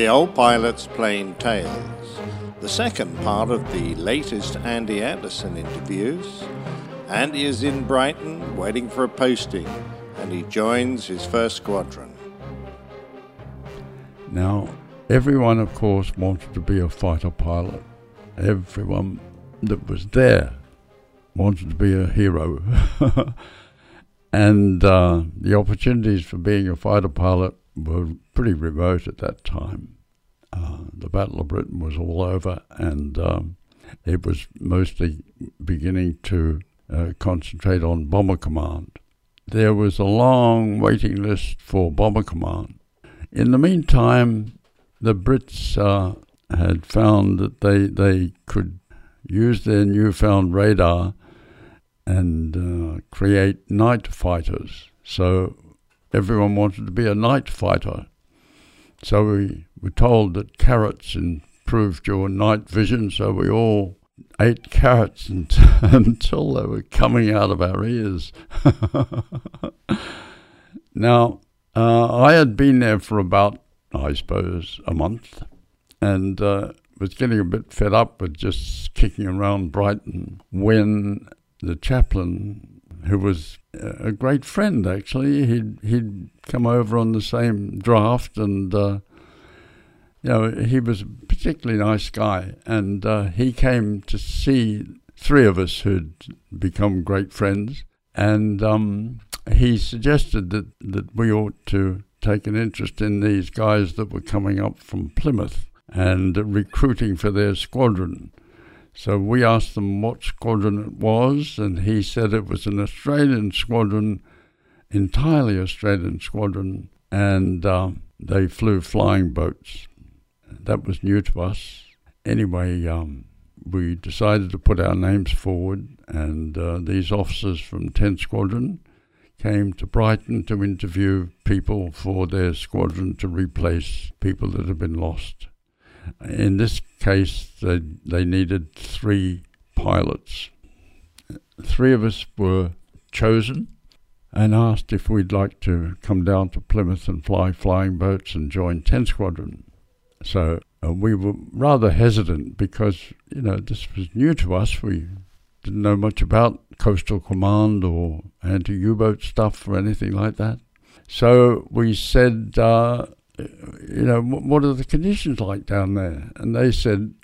The Old Pilot's Plane Tales, the second part of the latest Andy Anderson interviews. Andy is in Brighton waiting for a posting, and he joins his first squadron. Now, everyone, of course, wanted to be a fighter pilot. Everyone that was there wanted to be a hero. and uh, the opportunities for being a fighter pilot were pretty remote at that time. Uh, the Battle of Britain was all over, and um, it was mostly beginning to uh, concentrate on Bomber Command. There was a long waiting list for Bomber Command. In the meantime, the Brits uh, had found that they, they could use their newfound radar and uh, create night fighters. So everyone wanted to be a night fighter. So we were told that carrots improved your night vision, so we all ate carrots until they were coming out of our ears. now, uh, I had been there for about, I suppose, a month, and uh, was getting a bit fed up with just kicking around Brighton when the chaplain, who was a great friend actually, he'd he'd come over on the same draft, and uh, you know he was a particularly nice guy, and uh, he came to see three of us who'd become great friends, and um, he suggested that that we ought to take an interest in these guys that were coming up from Plymouth and recruiting for their squadron. So we asked them what squadron it was, and he said it was an Australian squadron, entirely Australian squadron, and uh, they flew flying boats. That was new to us. Anyway, um, we decided to put our names forward, and uh, these officers from 10th Squadron came to Brighton to interview people for their squadron to replace people that had been lost. In this case, they, they needed three pilots. Three of us were chosen and asked if we'd like to come down to Plymouth and fly flying boats and join 10 Squadron. So uh, we were rather hesitant because, you know, this was new to us. We didn't know much about Coastal Command or anti U boat stuff or anything like that. So we said, uh, you know, what are the conditions like down there? And they said,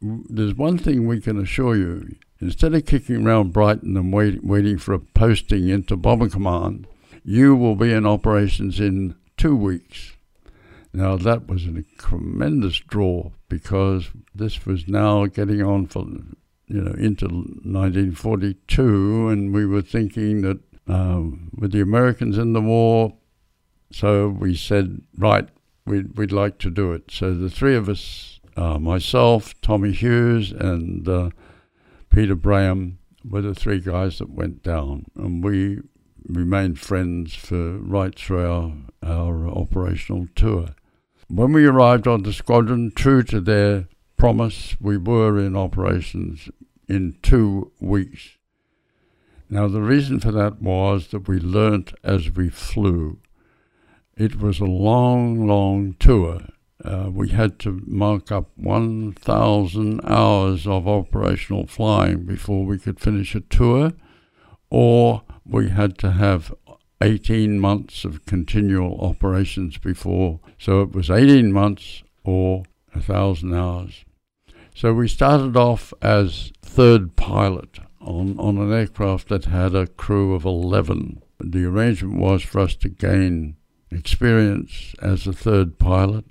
there's one thing we can assure you. Instead of kicking around Brighton and wait, waiting for a posting into Bomber Command, you will be in operations in two weeks. Now, that was a tremendous draw because this was now getting on for, you know, into 1942, and we were thinking that um, with the Americans in the war, so we said, right, we'd, we'd like to do it. So the three of us, uh, myself, Tommy Hughes, and uh, Peter Braham, were the three guys that went down, and we remained friends for right through our, our operational tour. When we arrived on the squadron, true to their promise, we were in operations in two weeks. Now, the reason for that was that we learnt as we flew. It was a long, long tour. Uh, we had to mark up 1,000 hours of operational flying before we could finish a tour, or we had to have 18 months of continual operations before. So it was 18 months or 1,000 hours. So we started off as third pilot on, on an aircraft that had a crew of 11. The arrangement was for us to gain experience as a third pilot.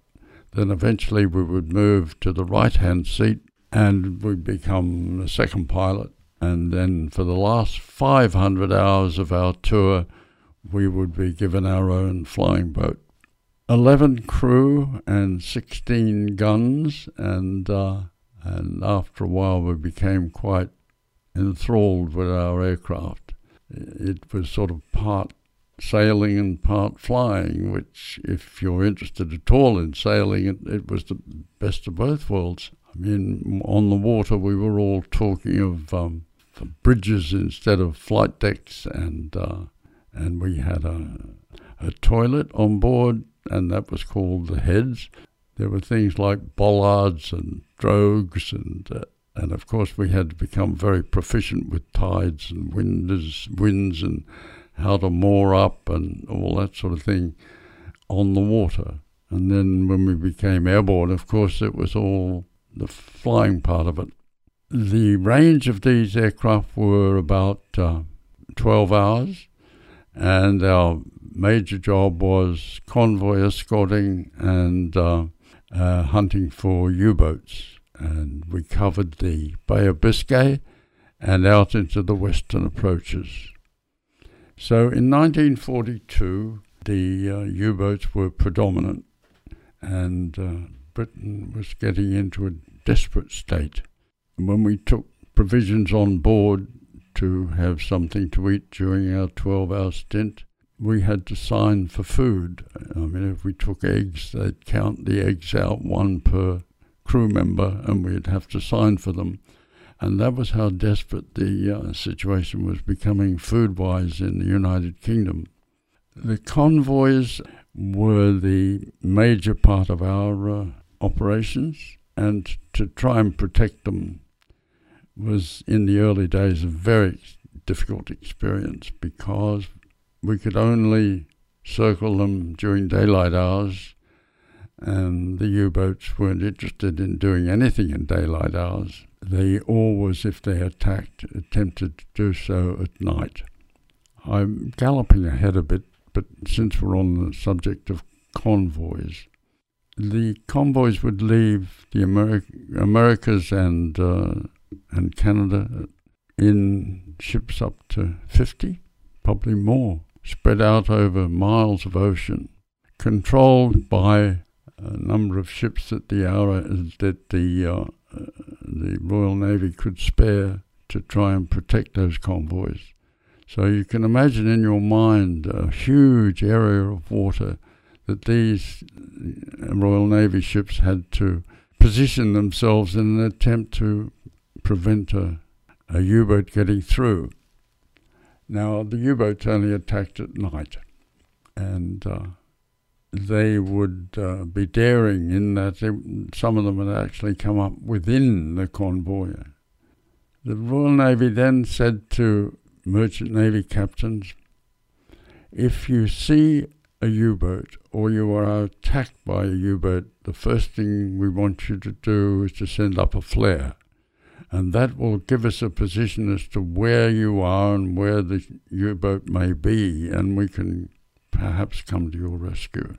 Then eventually we would move to the right hand seat and we'd become the second pilot. And then for the last 500 hours of our tour, we would be given our own flying boat. 11 crew and 16 guns, and, uh, and after a while we became quite enthralled with our aircraft. It was sort of part sailing and part flying, which, if you're interested at all in sailing, it, it was the best of both worlds. I mean, on the water, we were all talking of um, bridges instead of flight decks, and uh, and we had a, a toilet on board, and that was called the heads. there were things like bollards and drogues, and uh, and of course we had to become very proficient with tides and winds, winds and how to moor up and all that sort of thing on the water. And then when we became airborne, of course, it was all the flying part of it. The range of these aircraft were about uh, 12 hours, and our major job was convoy escorting and uh, uh, hunting for U boats. And we covered the Bay of Biscay and out into the western approaches. So in 1942, the uh, U boats were predominant, and uh, Britain was getting into a desperate state. And when we took provisions on board to have something to eat during our 12 hour stint, we had to sign for food. I mean, if we took eggs, they'd count the eggs out one per crew member, and we'd have to sign for them. And that was how desperate the uh, situation was becoming food wise in the United Kingdom. The convoys were the major part of our uh, operations, and to try and protect them was in the early days a very difficult experience because we could only circle them during daylight hours, and the U boats weren't interested in doing anything in daylight hours. They always, if they attacked, attempted to do so at night. I'm galloping ahead a bit, but since we're on the subject of convoys, the convoys would leave the Ameri- Americas and uh, and Canada in ships up to 50, probably more spread out over miles of ocean, controlled by a number of ships that the hour that the uh, the Royal Navy could spare to try and protect those convoys. So you can imagine in your mind a huge area of water that these uh, Royal Navy ships had to position themselves in an attempt to prevent a, a U-boat getting through. Now, the U boats only attacked at night, and uh, they would uh, be daring in that some of them had actually come up within the convoy. The Royal Navy then said to merchant navy captains, if you see a U boat or you are attacked by a U boat, the first thing we want you to do is to send up a flare and that will give us a position as to where you are and where the U boat may be, and we can perhaps come to your rescue.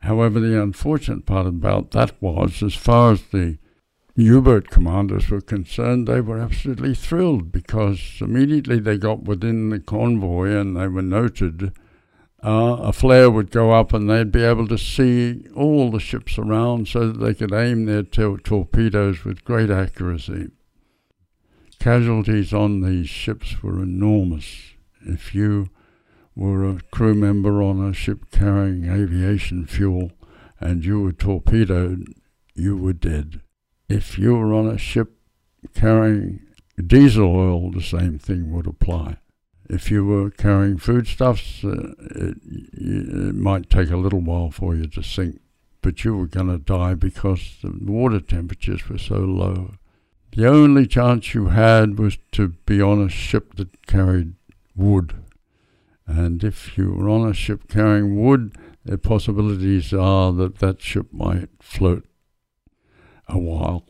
However, the unfortunate part about that was, as far as the U boat commanders were concerned, they were absolutely thrilled because immediately they got within the convoy and they were noted. Uh, a flare would go up and they'd be able to see all the ships around so that they could aim their torpedoes with great accuracy. Casualties on these ships were enormous. If you were a crew member on a ship carrying aviation fuel and you were torpedoed, you were dead. If you were on a ship carrying diesel oil, the same thing would apply. If you were carrying foodstuffs, uh, it, it might take a little while for you to sink, but you were going to die because the water temperatures were so low. The only chance you had was to be on a ship that carried wood. And if you were on a ship carrying wood, the possibilities are that that ship might float a while.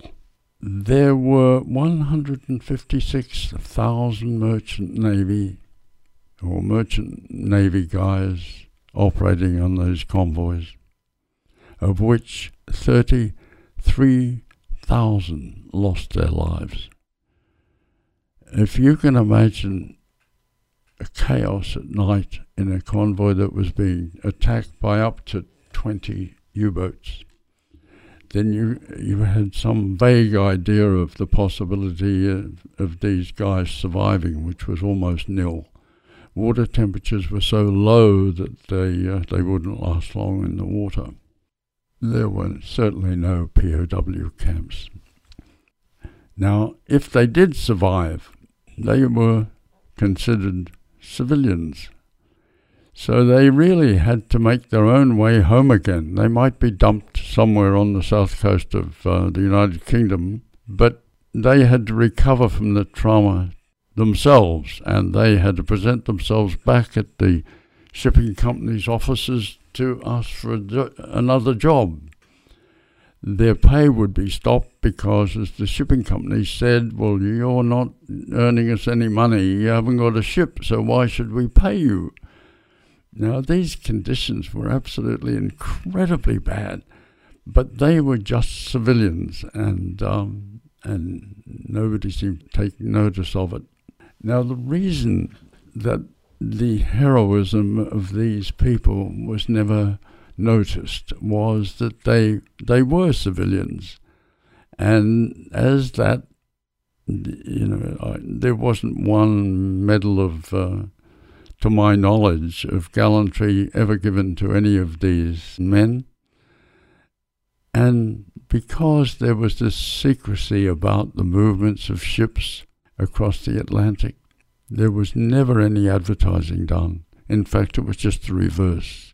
There were 156,000 merchant navy or merchant navy guys operating on those convoys, of which 33 thousand lost their lives. If you can imagine chaos at night in a convoy that was being attacked by up to 20 U-boats, then you you had some vague idea of the possibility of, of these guys surviving, which was almost nil. Water temperatures were so low that they uh, they wouldn't last long in the water there were certainly no POW camps. Now, if they did survive, they were considered civilians. So they really had to make their own way home again. They might be dumped somewhere on the south coast of uh, the United Kingdom, but they had to recover from the trauma themselves and they had to present themselves back at the shipping company's offices to ask for another job. Their pay would be stopped because, as the shipping company said, well, you're not earning us any money, you haven't got a ship, so why should we pay you? Now, these conditions were absolutely incredibly bad, but they were just civilians, and um, and nobody seemed to take notice of it. Now, the reason that the heroism of these people was never noticed was that they they were civilians, and as that, you know, I, there wasn't one medal of, uh, to my knowledge, of gallantry ever given to any of these men, and because there was this secrecy about the movements of ships across the Atlantic, there was never any advertising done. In fact, it was just the reverse.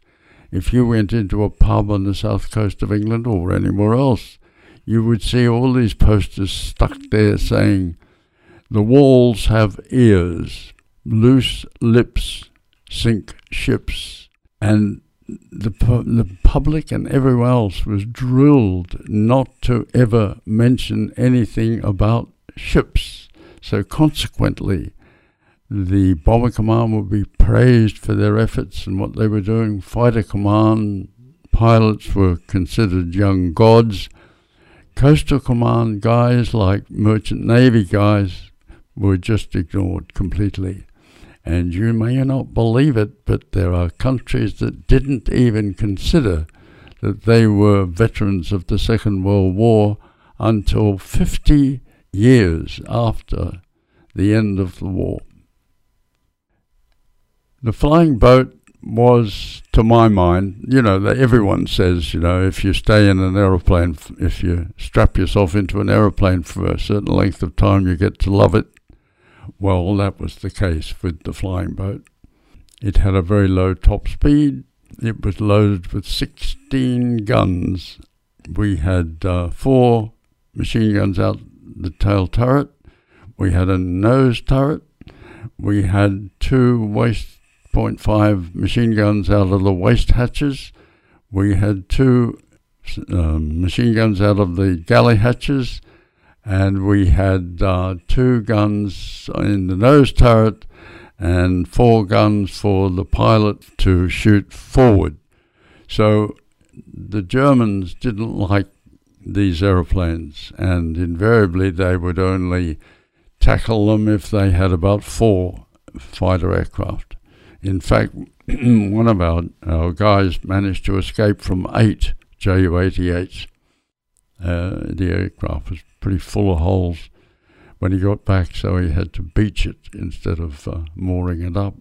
If you went into a pub on the south coast of England or anywhere else, you would see all these posters stuck there saying, The walls have ears, loose lips sink ships. And the, the public and everyone else was drilled not to ever mention anything about ships. So, consequently, the Bomber Command would be praised for their efforts and what they were doing. Fighter Command pilots were considered young gods. Coastal Command guys, like Merchant Navy guys, were just ignored completely. And you may not believe it, but there are countries that didn't even consider that they were veterans of the Second World War until 50 years after the end of the war. The flying boat was, to my mind, you know, everyone says, you know, if you stay in an aeroplane, if you strap yourself into an aeroplane for a certain length of time, you get to love it. Well, that was the case with the flying boat. It had a very low top speed. It was loaded with 16 guns. We had uh, four machine guns out the tail turret. We had a nose turret. We had two waist 6.5 machine guns out of the waist hatches. We had two um, machine guns out of the galley hatches, and we had uh, two guns in the nose turret and four guns for the pilot to shoot forward. So the Germans didn't like these aeroplanes, and invariably they would only tackle them if they had about four fighter aircraft. In fact, one of our, our guys managed to escape from eight Ju 88s. Uh, the aircraft was pretty full of holes when he got back, so he had to beach it instead of uh, mooring it up.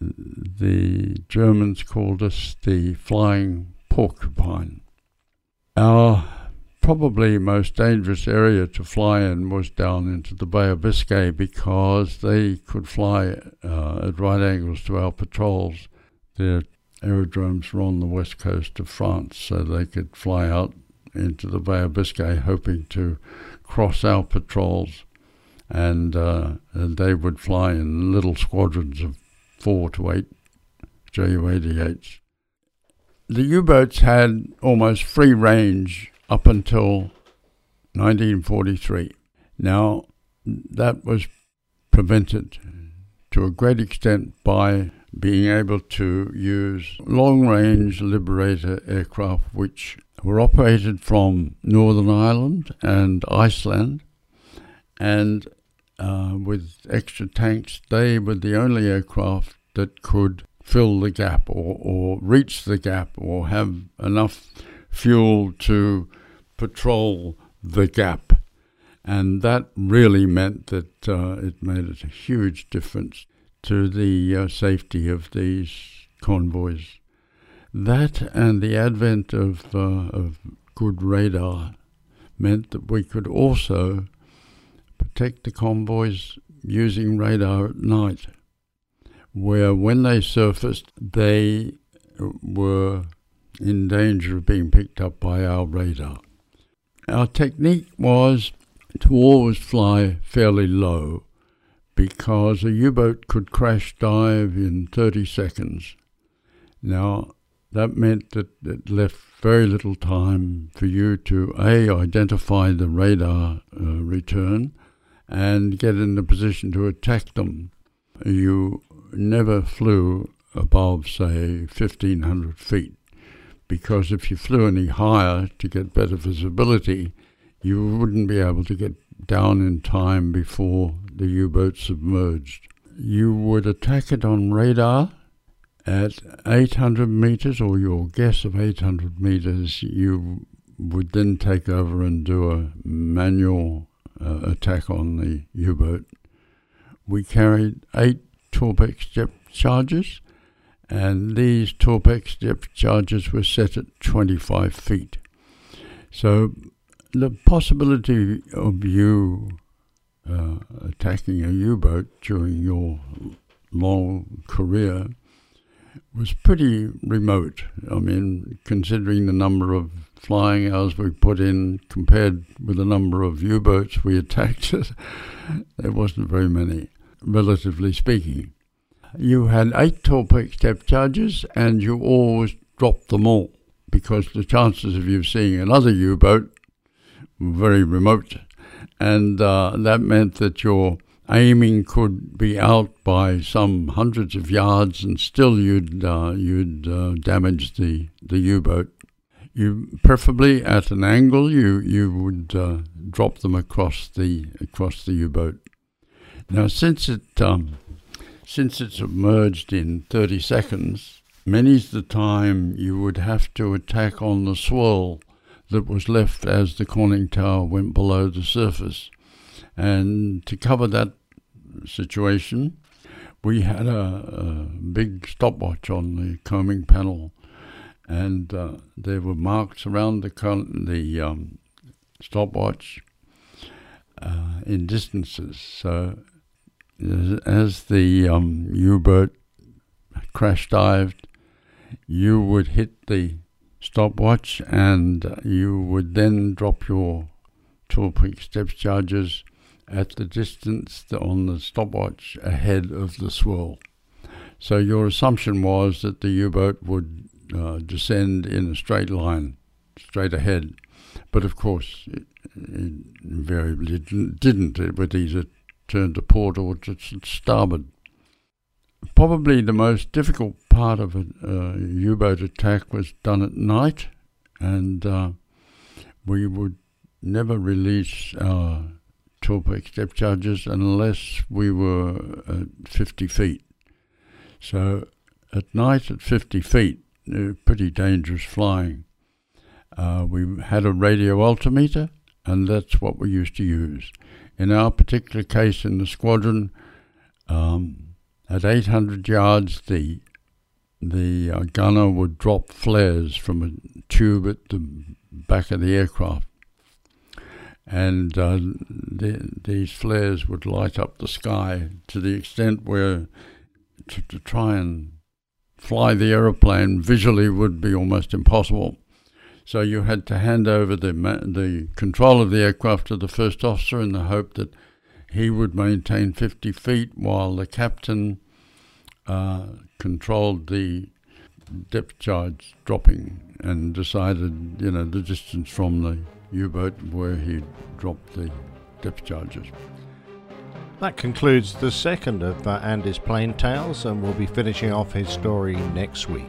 The Germans called us the flying porcupine. Our probably most dangerous area to fly in was down into the Bay of Biscay because they could fly uh, at right angles to our patrols. Their aerodromes were on the west coast of France, so they could fly out into the Bay of Biscay hoping to cross our patrols. And, uh, and they would fly in little squadrons of four to eight Ju 88s. The U boats had almost free range up until 1943. Now, that was prevented to a great extent by being able to use long range Liberator aircraft, which were operated from Northern Ireland and Iceland. And uh, with extra tanks, they were the only aircraft that could fill the gap or, or reach the gap or have enough fuel to patrol the gap. And that really meant that uh, it made a huge difference to the uh, safety of these convoys. That and the advent of, uh, of good radar meant that we could also protect the convoys using radar at night. where when they surfaced, they were in danger of being picked up by our radar. Our technique was to always fly fairly low because a U boat could crash dive in 30 seconds. Now, that meant that it left very little time for you to A, identify the radar uh, return and get in the position to attack them. You never flew above, say, 1500 feet because if you flew any higher to get better visibility, you wouldn't be able to get down in time before the U boat submerged. You would attack it on radar at 800 meters, or your guess of 800 meters. You would then take over and do a manual uh, attack on the U boat. We carried eight Torpex depth charges and these Torpex depth charges were set at 25 feet. So the possibility of you uh, attacking a U boat during your long career was pretty remote. I mean, considering the number of flying hours we put in compared with the number of U boats we attacked, there wasn't very many, relatively speaking you had eight Torpex depth charges and you always dropped them all because the chances of you seeing another U boat were very remote. And uh, that meant that your aiming could be out by some hundreds of yards and still you'd, uh, you'd uh, damage the, the U boat. You preferably at an angle you you would uh, drop them across the across the U boat. Now, since it um, since it's submerged in 30 seconds, many's the time you would have to attack on the swirl that was left as the conning tower went below the surface. And to cover that situation, we had a, a big stopwatch on the coaming panel, and uh, there were marks around the, con- the um, stopwatch uh, in distances. So as the um, U-boat crash dived, you would hit the stopwatch and you would then drop your Torpex depth charges at the distance on the stopwatch ahead of the swirl. So your assumption was that the U-boat would uh, descend in a straight line, straight ahead. But of course, it, it invariably didn't. It would either turn to port or to starboard. Probably the most difficult part of a uh, U-boat attack was done at night, and uh, we would never release our Torpex depth charges unless we were at 50 feet. So at night at 50 feet, uh, pretty dangerous flying. Uh, we had a radio altimeter, and that's what we used to use. In our particular case in the squadron, um, at 800 yards, the the uh, gunner would drop flares from a tube at the back of the aircraft, and uh, the, these flares would light up the sky to the extent where to, to try and fly the aeroplane visually would be almost impossible. So you had to hand over the the control of the aircraft to the first officer in the hope that he would maintain 50 feet while the captain uh, controlled the depth charge dropping and decided, you know, the distance from the U-boat where he dropped the depth charges. That concludes the second of uh, Andy's Plane Tales, and we'll be finishing off his story next week.